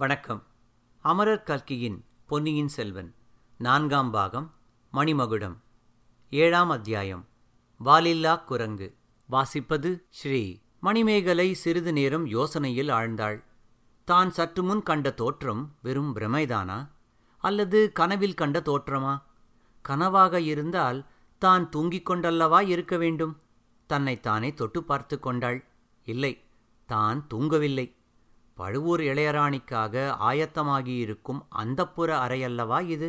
வணக்கம். அமரர் கல்கியின் பொன்னியின் செல்வன் நான்காம் பாகம் மணிமகுடம் ஏழாம் அத்தியாயம் வாலில்லா குரங்கு. வாசிப்பது ஸ்ரீ மணிமேகலை சிறிது நேரம் யோசனையில் ஆழ்ந்தாள். தான் சற்று முன் கண்ட தோற்றம் வெறும் பிரமைதானா? அல்லது கனவில் கண்ட தோற்றமா? கனவாக இருந்தால் தான் தூங்கிக் கொண்டல்லவா இருக்க வேண்டும்? தன்னைத்தானே தொட்டு பார்த்து கொண்டாள். இல்லை தான் தூங்கவில்லை. பழுவூர் இளையராணிக்காக ஆயத்தமாகியிருக்கும் அந்தப்புற அறையல்லவா இது?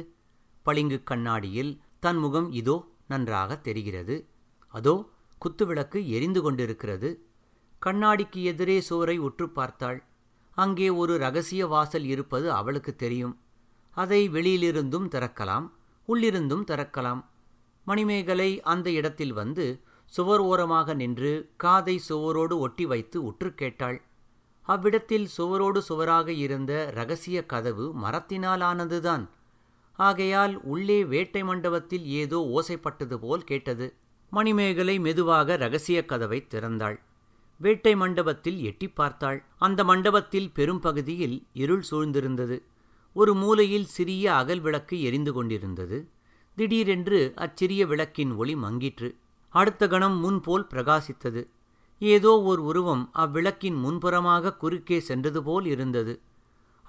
பளிங்கு கண்ணாடியில் தன் முகம் இதோ நன்றாக தெரிகிறது. அதோ குத்துவிளக்கு எரிந்து கொண்டிருக்கிறது. கண்ணாடிக்கு எதிரே சுவரை உற்று பார்த்தாள். அங்கே ஒரு ரகசிய வாசல் இருப்பது அவளுக்கு தெரியும். அதை வெளியிலிருந்தும் திறக்கலாம் உள்ளிருந்தும் திறக்கலாம். மணிமேகலை அந்த இடத்தில் வந்து சுவர் ஓரமாக நின்று காதை சுவரோடு ஒட்டி வைத்து உற்று கேட்டாள். அவ்விடத்தில் சுவரோடு சுவராக இருந்த ரகசிய கதவு மரத்தினால் ஆனதுதான் ஆகையால் உள்ளே வேட்டை மண்டபத்தில் ஏதோ ஓசைப்பட்டது போல் கேட்டது. மணிமேகலை மெதுவாக ரகசிய கதவை திறந்தாள். வேட்டை மண்டபத்தில் எட்டி பார்த்தாள். அந்த மண்டபத்தில் பெரும் பகுதியில் இருள் சூழ்ந்திருந்தது. ஒரு மூலையில் சிறிய அகல் விளக்கு எரிந்து கொண்டிருந்தது. திடீரென்று அச்சிறிய விளக்கின் ஒளி மங்கிற்று. அடுத்த கணம் முன்போல் பிரகாசித்தது. ஏதோ ஓர் உருவம் அவ்விளக்கின் முன்புறமாக குறுக்கே சென்றது போல் இருந்தது.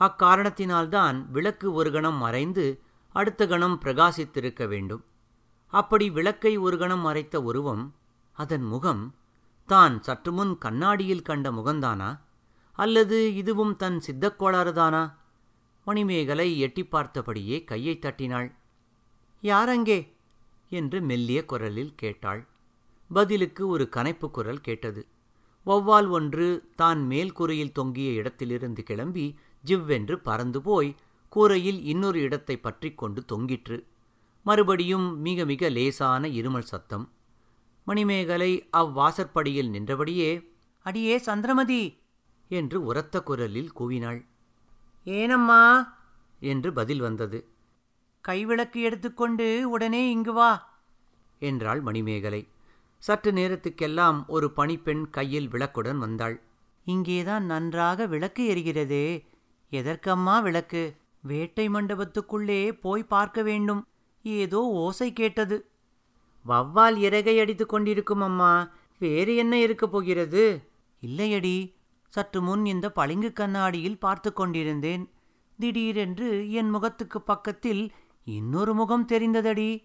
அக்காரணத்தினால்தான் விளக்கு ஒரு கணம் மறைந்து அடுத்த கணம் பிரகாசித்திருக்க வேண்டும். அப்படி விளக்கை ஒரு கணம் மறைத்த உருவம் அதன் முகம் தான் சற்றுமுன் கண்ணாடியில் கண்ட முகந்தானா அல்லது இதுவும் தன் சித்தக்கோளாறுதானா மணிமேகலை எட்டி பார்த்தபடியே கையை தட்டினாள். யாரங்கே என்று மெல்லிய குரலில் கேட்டாள். பதிலுக்கு ஒரு கனைப்பு குரல் கேட்டது. வௌவால் ஒன்று தான் மேல் கூரையில் தொங்கிய இடத்திலிருந்து கிளம்பி ஜிவ்வென்று பறந்து போய் கூரையில் இன்னொரு இடத்தை பற்றி கொண்டு தொங்கிற்று. மறுபடியும் மிக மிக லேசான இருமல் சத்தம். மணிமேகலை அவ்வாசற்படியில் நின்றபடியே அடியே சந்திரமதி! என்று உரத்த குரலில் கூவினாள். ஏனம்மா! என்று பதில் வந்தது. கைவிளக்கு எடுத்துக்கொண்டு உடனே இங்கு வா! என்றாள் மணிமேகலை. சற்று நேரத்துக்கெல்லாம் ஒரு பணிப்பெண் கையில் விளக்குடன் வந்தாள். இங்கேதான் நன்றாக விளக்கு எரிகிறதே. எதற்கம்மா விளக்கு? வேட்டை மண்டபத்துக்குள்ளே போய் பார்க்க வேண்டும். ஏதோ ஓசை கேட்டது. வவ்வால் இறகை அடித்துக் கொண்டிருக்கும் அம்மா. வேறு என்ன இருக்கப் போகிறது? இல்லையடி. சற்று முன் இந்த பளிங்கு கண்ணாடியில் பார்த்து கொண்டிருந்தேன். திடீரென்று என் முகத்துக்கு பக்கத்தில் இன்னொரு முகம் தெரிந்ததடி.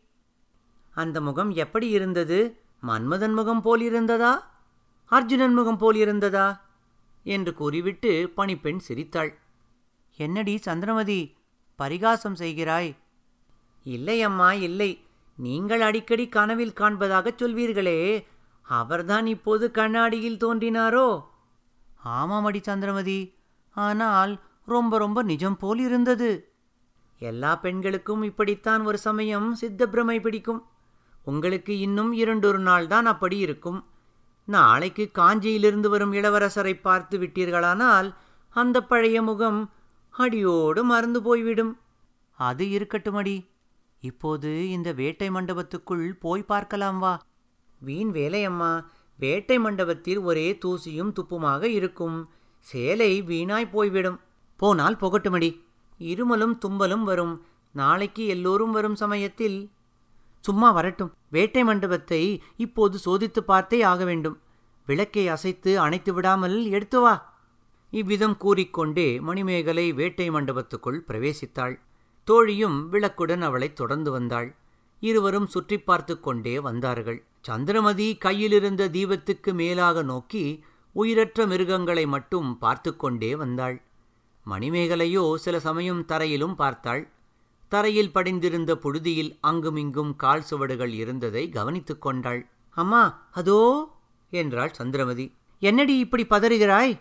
அந்த முகம் எப்படி இருந்தது? மன்மதன் முகம் போலிருந்ததா? அர்ஜுனன் முகம் போலிருந்ததா? என்று கூறிவிட்டு பணிப்பெண் சிரித்தாள். என்னடி சந்திரமதி பரிகாசம் செய்கிறாய்? இல்லை அம்மா இல்லை. நீங்கள் அடிக்கடி கனவில் காண்பதாகச் சொல்வீர்களே. அவர்தான் இப்போது கண்ணாடியில் தோன்றினாரோ? ஆமாமடி சந்திரமதி. ஆனால் ரொம்ப ரொம்ப நிஜம் போல் இருந்தது எல்லா பெண்களுக்கும் இப்படித்தான் ஒரு சமயம் சித்த பிரமை பிடிக்கும். உங்களுக்கு இன்னும் இரண்டொரு நாள்தான் அப்படி இருக்கும். நாளைக்கு காஞ்சியிலிருந்து வரும் இளவரசரை பார்த்து விட்டீர்களானால் அந்த பழைய முகம் அடியோடு மறந்து போய்விடும். அது இருக்கட்டும் அடி இப்போது இந்த வேட்டை மண்டபத்துக்குள் போய் பார்க்கலாம் வா. வீண் வேலையம்மா வேட்டை மண்டபத்தில் ஒரே தூசியும் துப்புமாக இருக்கும். சேலை வீணாய் போய்விடும். போனால் புகட்டுமடி. இருமலும் தும்பலும் வரும். நாளைக்கு எல்லோரும் வரும் சமயத்தில் சும்மா வரட்டும். வேட்டை மண்டபத்தை இப்போது சோதித்து பார்த்தே ஆக வேண்டும். விளக்கை அசைத்து அணைத்து விடாமல் எடுத்து வா. இவ்விதம் கூறிக்கொண்டே மணிமேகலை வேட்டை மண்டபத்துக்குள் பிரவேசித்தாள். தோழியும் விளக்குடன் அவளை தொடர்ந்து வந்தாள். இருவரும் சுற்றி பார்த்து கொண்டே வந்தார்கள். சந்திரமதி கையிலிருந்த தீபத்துக்கு மேலாக நோக்கி உயிரற்ற மிருகங்களை மட்டும் பார்த்து கொண்டே வந்தாள். மணிமேகலையோ சில சமயம் தரையிலும் பார்த்தாள். தரையில் படிந்திருந்த புழுதியில் அங்குமிங்கும் கால் சுவடுகள் இருந்ததை கவனித்துக் கொண்டாள். அம்மா அதோ என்றாள் சந்திரமதி. என்னடி இப்படி பதறுகிறாய்?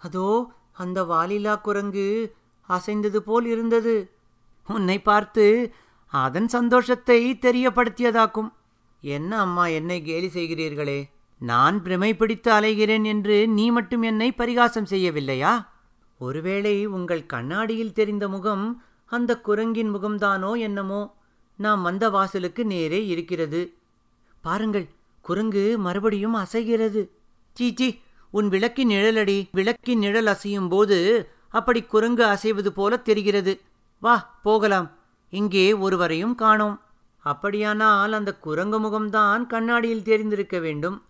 அதோ அந்த வாலிலா குரங்கு அசைந்தது போல் இருந்தது. உன்னை பார்த்து அதன் சந்தோஷத்தை தெரியப்படுத்தியதாக்கும். என்ன அம்மா என்னை கேலி செய்கிறீர்களே? நான் பிரமை பிடித்து அலைகிறேன் என்று நீ மட்டும் என்னை பரிகாசம் செய்யவில்லையா? ஒருவேளை உங்கள் கண்ணாடியில் தெரிந்த முகம் அந்த குரங்கின் முகம்தானோ என்னமோ? நாம் வந்த வாசலுக்கு நேரே இருக்கிறது. பாருங்கள் குரங்கு மறுபடியும் அசைகிறது. சீச்சி உன் விளக்கின் நிழலடி விளக்கின் நிழல் அசையும் போது அப்படி குரங்கு அசைவது போல தெரிகிறது. வா போகலாம். இங்கே ஒருவரையும் காணோம். அப்படியானால் அந்த குரங்கு முகம்தான் கண்ணாடியில் தெரிந்திருக்க வேண்டும்.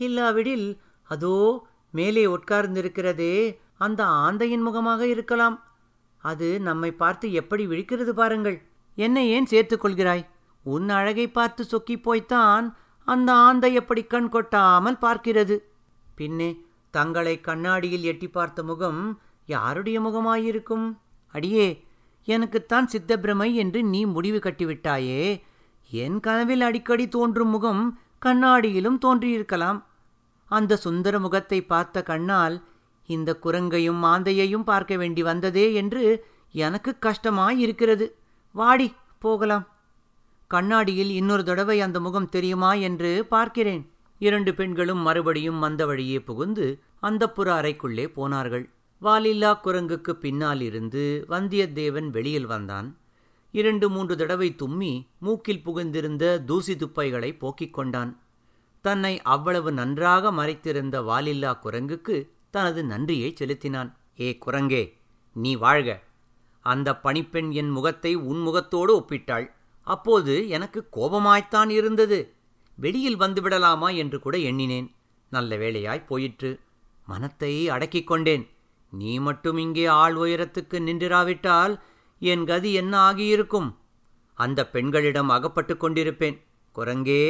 இல்லாவிடில் அதோ மேலே உட்கார்ந்திருக்கிறதே அந்த ஆந்தையின் முகமாக இருக்கலாம். அது நம்மை பார்த்து எப்படி விழிக்கிறது பாருங்கள். என்னை ஏன் சேர்த்துக் கொள்கிறாய்? உன் அழகை பார்த்து சொக்கிப் போய்த்தான் அந்த ஆந்தை எப்படி கண் கொட்டாமல் பார்க்கிறது. பின்னே தங்களை கண்ணாடியில் எட்டி பார்த்த முகம் யாருடைய முகமாயிருக்கும்? அடியே எனக்குத்தான் சித்தப்பிரமை என்று நீ முடிவு கட்டிவிட்டாயே. என் கனவில் அடிக்கடி தோன்றும் முகம் கண்ணாடியிலும் தோன்றியிருக்கலாம். அந்த சுந்தர முகத்தை பார்த்த கண்ணால் இந்த குரங்கையும் மாந்தையையும் பார்க்க வேண்டி வந்ததே என்று எனக்கு கஷ்டமாயிருக்கிறது. வாடி போகலாம். கண்ணாடியில் இன்னொரு தடவை அந்த முகம் தெரியுமா என்று பார்க்கிறேன். இரண்டு பெண்களும் மறுபடியும் மந்த வழியே புகுந்து அந்தப்புற அறைக்குள்ளே போனார்கள். வாலில்லா குரங்குக்கு பின்னால் இருந்து வந்தியத்தேவன் வெளியில் வந்தான். இரண்டு மூன்று தடவை தும்மி மூக்கில் புகுந்திருந்த தூசி துப்பைகளை போக்கிக் கொண்டான். தன்னை அவ்வளவு நன்றாக மறைத்திருந்த வாலில்லா குரங்குக்கு தனது நன்றியை செலுத்தினான். ஏ குரங்கே நீ வாழ்க. அந்த பணிப்பெண் என் முகத்தை உன் முகத்தோடு ஒப்பிட்டாள். அப்போது எனக்கு கோபமாய்த்தான் இருந்தது. வெளியில் வந்துவிடலாமா என்று கூட எண்ணினேன். நல்ல வேளையாய் போயிற்று. மனத்தை அடக்கிக் கொண்டேன். நீ மட்டும் இங்கே ஆள் உயரத்துக்கு நின்றிராவிட்டால் என் கதி என்ன ஆகியிருக்கும்? அந்த பெண்களிடம் அகப்பட்டு கொண்டிருப்பேன். குரங்கே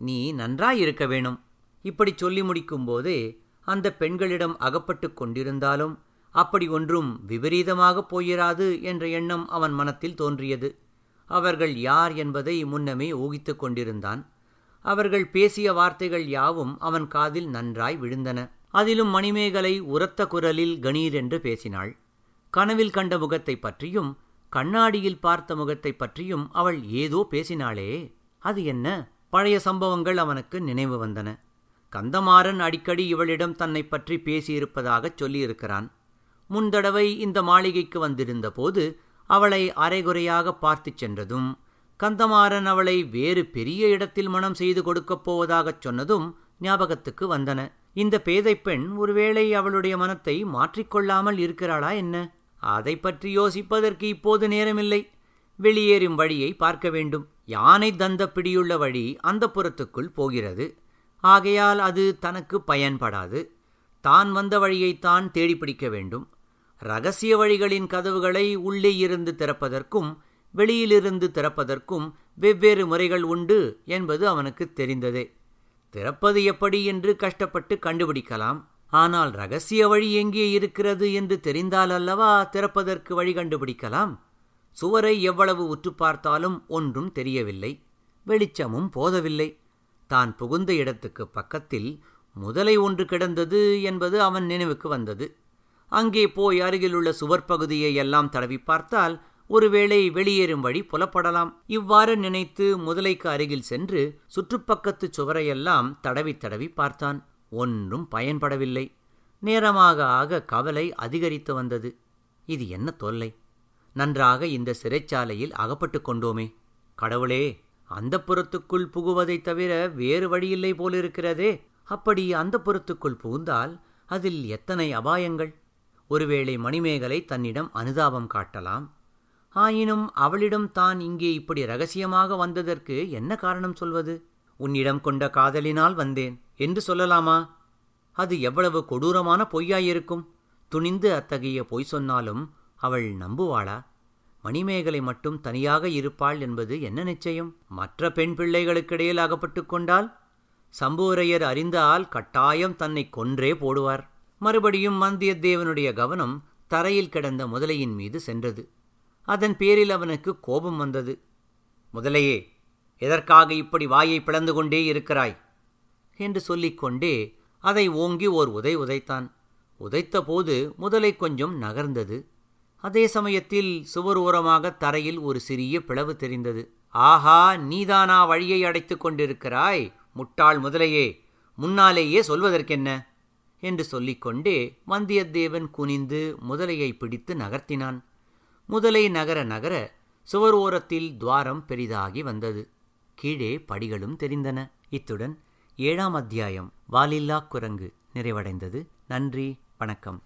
நீ நன்றாயிருக்க வேணும். இப்படி சொல்லி முடிக்கும்போதே அந்த பெண்களிடம் அகப்பட்டு கொண்டிருந்தாலும் அப்படி ஒன்றும் விபரீதமாகப் போயிராது என்ற எண்ணம் அவன் மனத்தில் தோன்றியது. அவர்கள் யார் என்பதை முன்னமே ஊகித்துக் கொண்டிருந்தான். அவர்கள் பேசிய வார்த்தைகள் யாவும் அவன் காதில் நன்றாய் விழுந்தன. அதிலும் மணிமேகலை உரத்த குரலில் கணீர் என்று பேசினாள். கனவில் கண்ட முகத்தைப் பற்றியும் கண்ணாடியில் பார்த்த முகத்தைப் பற்றியும் அவள் ஏதோ பேசினாளே. அது என்ன? பழைய சம்பவங்கள் அவனுக்கு நினைவு வந்தன. கந்தமாறன் அடிக்கடி இவளிடம் தன்னை பற்றி பேசியிருப்பதாகச் சொல்லியிருக்கிறான். முந்தடவை இந்த மாளிகைக்கு வந்திருந்த போது அவளை அரைகுறையாக பார்த்துச் சென்றதும் கந்தமாறன் அவளை வேறு பெரிய இடத்தில் மனம் செய்து கொடுக்கப் போவதாகச் சொன்னதும் ஞாபகத்துக்கு வந்தன. இந்த பேதைப் பெண் ஒருவேளை அவளுடைய மனத்தை மாற்றிக்கொள்ளாமல் இருக்கிறாளா என்ன? அதை பற்றி யோசிப்பதற்கு இப்போது நேரமில்லை. வெளியேறும் வழியை பார்க்க வேண்டும். யானை தந்த பிடியுள்ள வழி அந்த புறத்துக்குள் போகிறது. ஆகையால் அது தனக்கு பயன்படாது. தான் வந்த வழியைத்தான் தேடிப்பிடிக்க வேண்டும். ரகசிய வழிகளின் கதவுகளை உள்ளே இருந்து திறப்பதற்கும் வெளியிலிருந்து திறப்பதற்கும் வெவ்வேறு முறைகள் உண்டு என்பது அவனுக்கு தெரிந்ததே. திறப்பது எப்படி என்று கஷ்டப்பட்டு கண்டுபிடிக்கலாம். ஆனால் ரகசிய வழி எங்கே இருக்கிறது என்று தெரிந்தால் அல்லவா திறப்பதற்கு வழி கண்டுபிடிக்கலாம்? சுவரை எவ்வளவு உற்று பார்த்தாலும் ஒன்றும் தெரியவில்லை. வெளிச்சமும் போதவில்லை. தான் புகுந்த இடத்துக்கு பக்கத்தில் முதலை ஒன்று கிடந்தது என்பது அவன் நினைவுக்கு வந்தது. அங்கே போய் அருகிலுள்ள சுவர் பகுதியை எல்லாம் தடவி பார்த்தால் ஒருவேளை வெளியேறும் வழி புலப்படலாம். இவ்வாறு நினைத்து முதலைக்கு அருகில் சென்று சுற்றுப்பக்கத்து சுவரையெல்லாம் தடவி தடவி பார்த்தான். ஒன்றும் பயன்படவில்லை. நேரமாக ஆக கவலை அதிகரித்து வந்தது. இது என்ன தொல்லை? நன்றாக இந்த சிறைச்சாலையில் அகப்பட்டு கொண்டோமே. கடவுளே! அந்த புறத்துக்குள் புகுவதைத் தவிர வேறு வழியில்லை போலிருக்கிறதே. அப்படி அந்த புறத்துக்குள் புகுந்தால் அதில் எத்தனை அபாயங்கள்? ஒருவேளை மணிமேகலை தன்னிடம் அனுதாபம் காட்டலாம். ஆயினும் அவளிடம் தான் இங்கே இப்படி ரகசியமாக வந்ததற்கு என்ன காரணம் சொல்வது? உன்னிடம் கொண்ட காதலினால் வந்தேன். என்று சொல்லலாமா? அது எவ்வளவு கொடூரமான பொய்யாயிருக்கும்? துணிந்து அத்தகைய பொய் சொன்னாலும் அவள் நம்புவாளா? மணிமேகலை மட்டும் தனியாக இருப்பாள் என்பது என்ன நிச்சயம்? மற்ற பெண் பிள்ளைகளுக்கிடையில் அகப்பட்டு கொண்டால் சம்புவரையர் அறிந்தால் கட்டாயம் தன்னை கொன்றே போடுவார். மறுபடியும் வந்தியத்தேவனுடைய கவனம் தரையில் கிடந்த முதலையின் மீது சென்றது. அதன் பேரில் அவனுக்கு கோபம் வந்தது. முதலையே எதற்காக இப்படி வாயை பிளந்து கொண்டே இருக்கிறாய்? என்று சொல்லிக்கொண்டே அதை ஓங்கி ஓர் உதை உதைத்தான். உதைத்தபோது முதலை கொஞ்சம் நகர்ந்தது. அதே சமயத்தில் சுவர் ஓரமாக தரையில் ஒரு சிறிய பிளவு தெரிந்தது. ஆஹா நீதானா வழியை அடைத்துக் கொண்டிருக்கிறாய்? முட்டாள் முதலையே முன்னாலேயே சொல்வதற்கென்ன? என்று சொல்லிக்கொண்டே வந்தியத்தேவன் குனிந்து முதலையை பிடித்து நகர்த்தினான். முதலை நகர நகர சுவர் ஓரத்தில் துவாரம் பெரிதாகி வந்தது. கீழே படிகளும் தெரிந்தன. இத்துடன் ஏழாம் அத்தியாயம் வாலில்லா குரங்கு நிறைவடைந்தது. நன்றி வணக்கம்.